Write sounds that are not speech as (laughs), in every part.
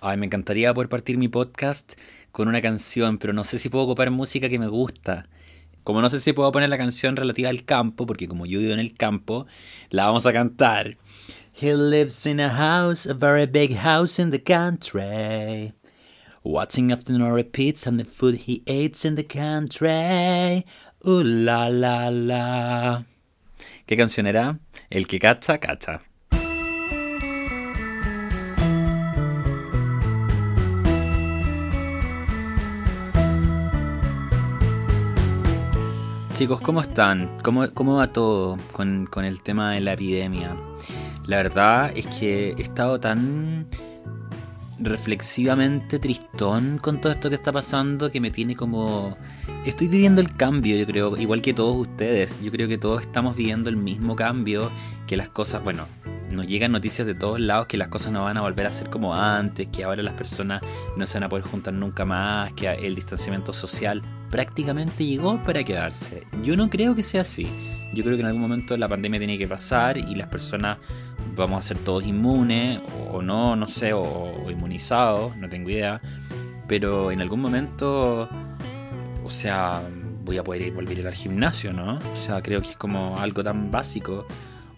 Ay, me encantaría poder partir mi podcast con una canción, pero no sé si puedo ocupar música que me gusta. Como no sé si puedo poner la canción relativa al campo, porque como yo vivo en el campo, la vamos a cantar. He lives in a house, a very big house in the country. Watching often repeats on the food he eats in the country. Ooh la la la. ¿Qué canción era? El que cacha, cacha. Chicos, ¿cómo están? ¿Cómo, cómo va todo con, con, el tema de la epidemia? La verdad es que he estado tan reflexivamente tristón con todo esto que está pasando que me tiene como... Estoy viviendo el cambio, yo creo, igual que todos ustedes. Yo creo que todos estamos viviendo el mismo cambio, que las cosas, bueno, nos llegan noticias de todos lados que las cosas no van a volver a ser como antes, que ahora las personas no se van a poder juntar nunca más, que el distanciamiento social prácticamente llegó para quedarse. Yo no creo que sea así. Yo creo que en algún momento la pandemia tiene que pasar y las personas vamos a ser todos inmunes o no, no sé, o, inmunizados, no tengo idea. Pero en algún momento, o sea, voy a poder ir, volver al gimnasio, ¿no? O sea, creo que es como algo tan básico.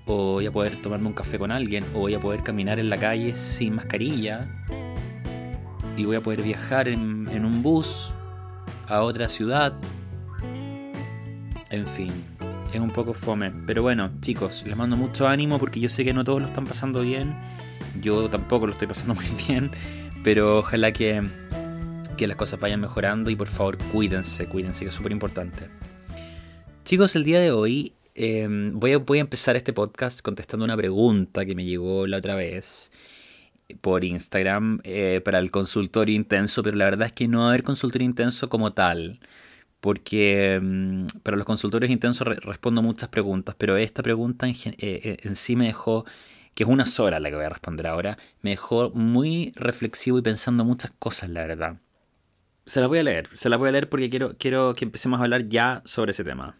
O voy a poder tomarme un café con alguien, o voy a poder caminar en la calle sin mascarilla. Y voy a poder viajar en un bus a otra ciudad. En fin, es un poco fome. Pero bueno, chicos, les mando mucho ánimo porque yo sé que no todos lo están pasando bien. Yo tampoco lo estoy pasando (laughs) muy bien. Pero ojalá que, que las cosas vayan mejorando y por favor cuídense, cuídense, que es súper importante. Chicos, el día de hoy em, voy, a, voy a empezar este podcast contestando una pregunta que me llegó la otra vez por Instagram eh, para el consultorio intenso, pero la verdad es que no va a haber consultorio intenso como tal, porque mm, para los consultorios intensos respondo muchas preguntas, pero esta pregunta en, eh, eh, en, sí me dejó, que es una sola la que voy a responder ahora, me dejó muy reflexivo y pensando muchas cosas, la verdad. Se la voy a leer, se la voy a leer porque quiero, quiero que empecemos a hablar ya sobre ese tema.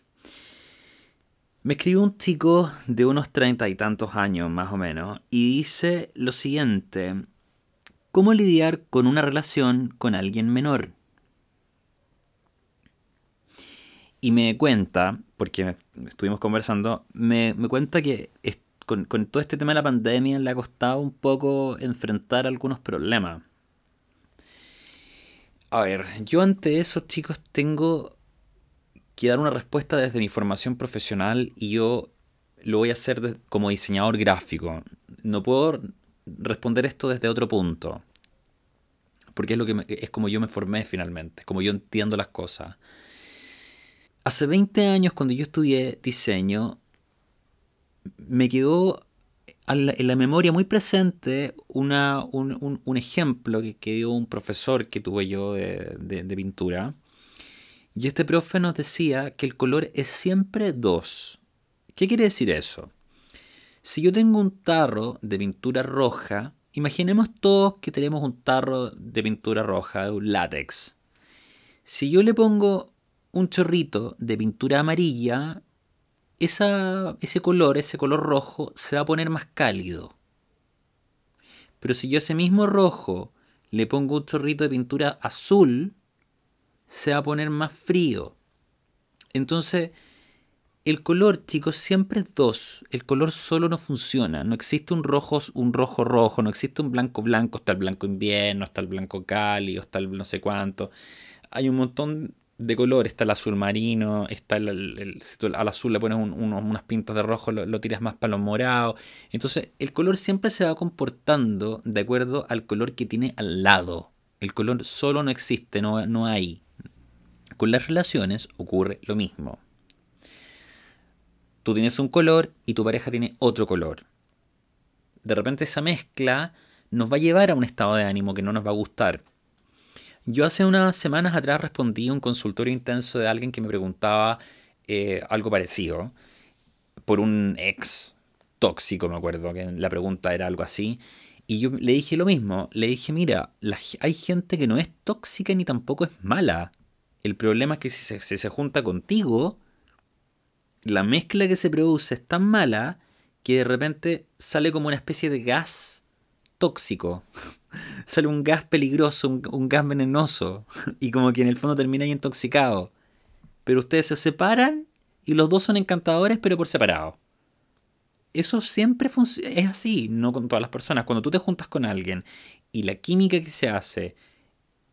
Me escribió un chico de unos treinta y tantos años más o menos y dice lo siguiente, ¿cómo lidiar con una relación con alguien menor? Y me cuenta, porque estuvimos conversando, me, cuenta que con, con todo este tema de la pandemia le ha costado un poco enfrentar algunos problemas. A ver, yo ante eso, chicos, tengo que dar una respuesta desde mi formación profesional y yo lo voy a hacer como diseñador gráfico. No puedo responder esto desde otro punto. Porque es, lo que es como yo me formé finalmente, como yo entiendo las cosas. Hace 20 años, cuando yo estudié diseño, me quedó en la memoria muy presente un, ejemplo que, dio un profesor que tuve yo de pintura y este profe nos decía que el color es siempre dos. ¿Qué quiere decir eso? Si yo tengo un tarro de pintura roja, imaginemos todos que tenemos un tarro de pintura roja, un látex. Si yo le pongo un chorrito de pintura amarilla, ese color, ese color rojo, se va a poner más cálido. Pero si yo ese mismo rojo le pongo un chorrito de pintura azul, se va a poner más frío. Entonces, el color, chicos, siempre es dos. El color solo no funciona. No existe un rojo, un rojo rojo, no existe un blanco blanco. Está el blanco invierno, está el blanco cálido, está el no sé cuánto. Hay un montón de colores. Está el azul marino, está el, al azul le pones unas pintas de rojo, lo, tiras más para los morados. Entonces, el color siempre se va comportando de acuerdo al color que tiene al lado. El color solo no existe, no, no hay. Con las relaciones ocurre lo mismo. Tú tienes un color y tu pareja tiene otro color. De repente esa mezcla nos va a llevar a un estado de ánimo que no nos va a gustar. Yo hace unas semanas atrás respondí a un consultorio intenso de alguien que me preguntaba eh, algo parecido por un ex tóxico, me acuerdo, que la pregunta era algo así. Y yo le dije lo mismo, le dije, mira, hay gente que no es tóxica ni tampoco es mala. El problema es que si se, junta contigo, la mezcla que se produce es tan mala que de repente sale como una especie de gas tóxico. (laughs) sale un gas peligroso, un, gas venenoso, (laughs) y como que en el fondo termina ahí intoxicado. Pero ustedes se separan y los dos son encantadores, pero por separado. Eso siempre es así, no con todas las personas. Cuando tú te juntas con alguien y la química que se hace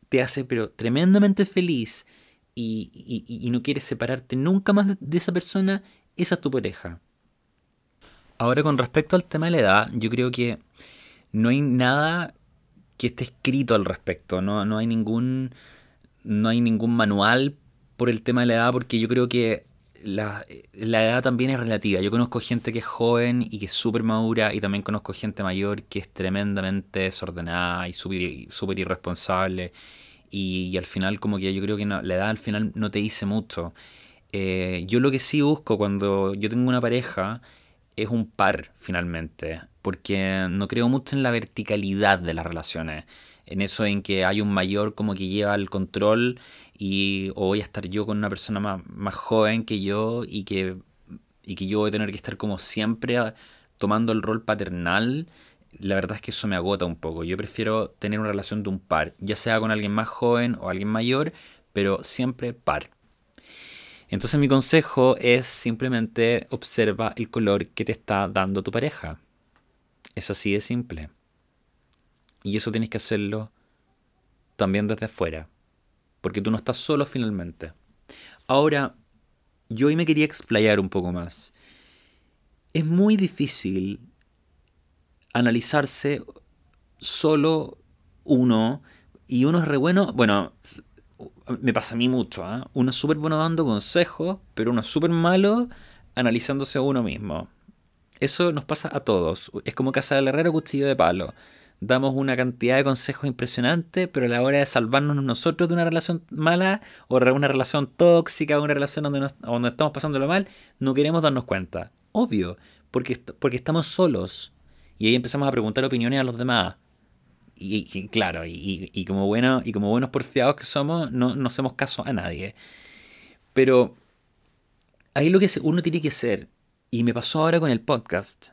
te hace pero tremendamente feliz y, no quieres separarte nunca más de esa persona, esa es tu pareja. Ahora con respecto al tema de la edad, yo creo que no hay nada que esté escrito al respecto, no, no hay ningún no hay ningún manual por el tema de la edad porque yo creo que la, edad también es relativa. Yo conozco gente que es joven y que es súper madura y también conozco gente mayor que es tremendamente desordenada y súper irresponsable y, al final como que yo creo que la edad al final no te dice mucho. Eh, yo lo que sí busco cuando yo tengo una pareja es un par finalmente, porque no creo mucho en la verticalidad de las relaciones, en eso en que hay un mayor como que lleva el control y o voy a estar yo con una persona más, más joven que yo y que, y que yo voy a tener que estar como siempre tomando el rol paternal la verdad es que eso me agota un poco. Yo prefiero tener una relación de un par, ya sea con alguien más joven o alguien mayor, pero siempre par. Entonces mi consejo es simplemente observa el color que te está dando tu pareja. Es así de simple. Y eso tienes que hacerlo también desde afuera, porque tú no estás solo finalmente. Ahora, yo hoy me quería explayar un poco más. Es muy difícil analizarse solo uno y uno es re bueno. Bueno, me pasa a mí mucho. ¿eh? Uno es súper bueno dando consejos, pero uno es súper malo analizándose a uno mismo. Eso nos pasa a todos. Es como casa del herrero cuchillo de palo. Damos una cantidad de consejos impresionantes, pero a la hora de salvarnos nosotros de una relación mala o de una relación tóxica, una relación donde, nos, donde estamos pasándolo mal, no queremos darnos cuenta. Obvio, porque, porque estamos solos. Y ahí empezamos a preguntar opiniones a los demás. Y, claro, y, como bueno, y como buenos porfiados que somos, no, no hacemos caso a nadie. Pero ahí lo que uno tiene que hacer, y me pasó ahora con el podcast,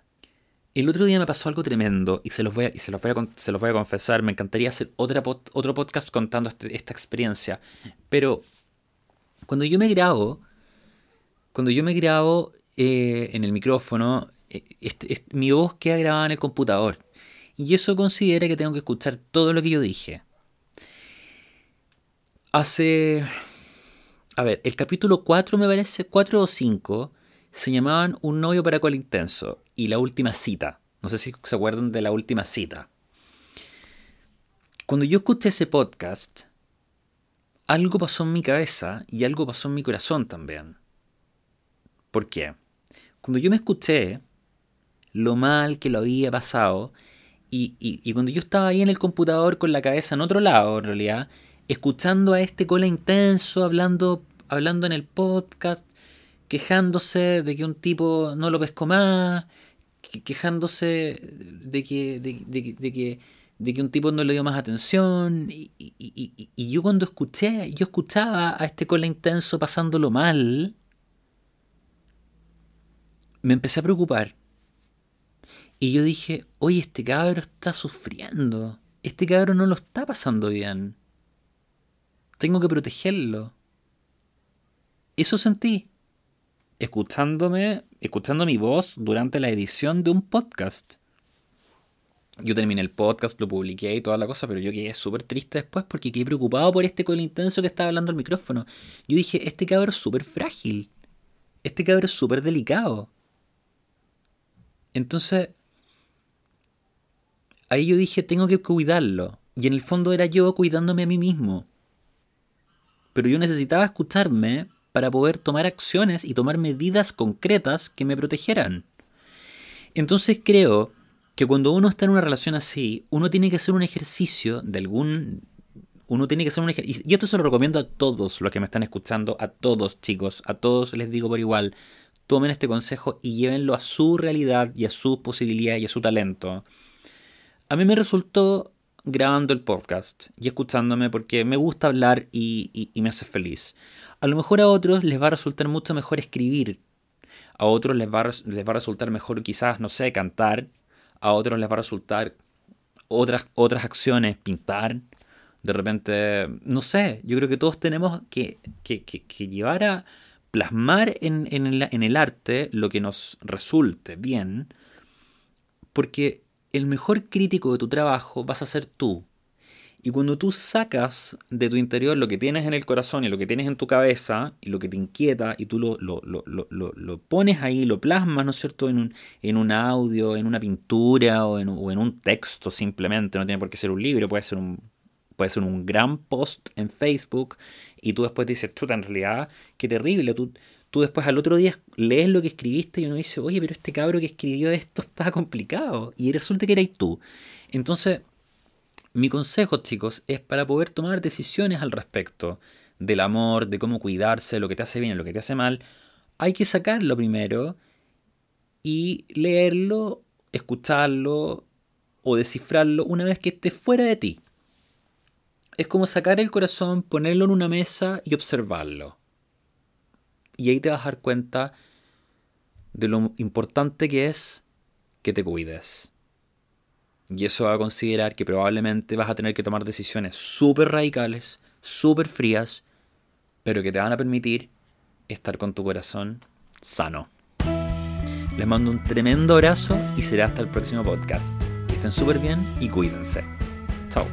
el otro día me pasó algo tremendo y se los voy a, se los voy a, confesar. Me encantaría hacer otra otro podcast contando este, esta experiencia. Pero cuando yo me grabo, cuando yo me grabo eh, en el micrófono, este, mi voz queda grabada en el computador. Y eso considera que tengo que escuchar todo lo que yo dije. Hace... A ver, el capítulo 4 me parece, 4 o 5, se llamaban Un novio para col intenso y la última cita. No sé si se acuerdan de la última cita. Cuando yo escuché ese podcast, algo pasó en mi cabeza y algo pasó en mi corazón también. ¿Por qué? Cuando yo me escuché, lo mal que lo había pasado. Y, cuando yo estaba ahí en el computador con la cabeza en otro lado, en realidad, escuchando a este cola intenso, hablando, hablando en el podcast, quejándose de que un tipo no lo pescó más, quejándose de que, de, que, de que un tipo no le dio más atención. Y, y, yo cuando escuché, yo escuchaba a este cola intenso pasándolo mal, me empecé a preocupar. Y yo dije, oye, este cabro está sufriendo. Este cabro no lo está pasando bien. Tengo que protegerlo. Eso sentí. Escuchándome, escuchando mi voz durante la edición de un podcast. Yo terminé el podcast, lo publiqué y toda la cosa, pero yo quedé súper triste después porque quedé preocupado por este con intenso que estaba hablando al micrófono. Yo dije, este cabro es súper frágil. Este cabro es súper delicado. Entonces, ahí yo dije, tengo que cuidarlo. Y en el fondo era yo cuidándome a mí mismo. Pero yo necesitaba escucharme para poder tomar acciones y tomar medidas concretas que me protegieran. Entonces creo que cuando uno está en una relación así, uno tiene que hacer un ejercicio de algún... Uno tiene que hacer un ejercicio... Y esto se lo recomiendo a todos los que me están escuchando, a todos chicos, a todos les digo por igual, tomen este consejo y llévenlo a su realidad y a su posibilidad y a su talento. A mí me resultó grabando el podcast y escuchándome porque me gusta hablar y, me hace feliz. A lo mejor a otros les va a resultar mucho mejor escribir. A otros les va, les va a resultar mejor quizás, no sé, cantar. A otros les va a resultar otras, otras acciones, pintar, de repente, no sé, yo creo que todos tenemos que, llevar a plasmar en, en el arte lo que nos resulte bien, porque el mejor crítico de tu trabajo vas a ser tú. Y cuando tú sacas de tu interior lo que tienes en el corazón y lo que tienes en tu cabeza y lo que te inquieta y tú lo, lo, lo, lo pones ahí, lo plasmas, ¿no es cierto?, en un, en un audio, en una pintura o en, un texto simplemente, no tiene por qué ser un libro, puede ser un, puede ser un gran post en Facebook y tú después dices, chuta, en realidad, qué terrible, tú, tú después al otro día lees lo que escribiste y uno dice, oye, pero este cabro que escribió esto está complicado y resulta que eres tú. Entonces mi consejo, chicos, es para poder tomar decisiones al respecto del amor, de cómo cuidarse, lo que te hace bien, lo que te hace mal, hay que sacarlo primero y leerlo, escucharlo o descifrarlo una vez que esté fuera de ti. Es como sacar el corazón, ponerlo en una mesa y observarlo. Y ahí te vas a dar cuenta de lo importante que es que te cuides. Y eso va a considerar que probablemente vas a tener que tomar decisiones súper radicales, súper frías, pero que te van a permitir estar con tu corazón sano. Les mando un tremendo abrazo y será hasta el próximo podcast. Que estén súper bien y cuídense. Chao.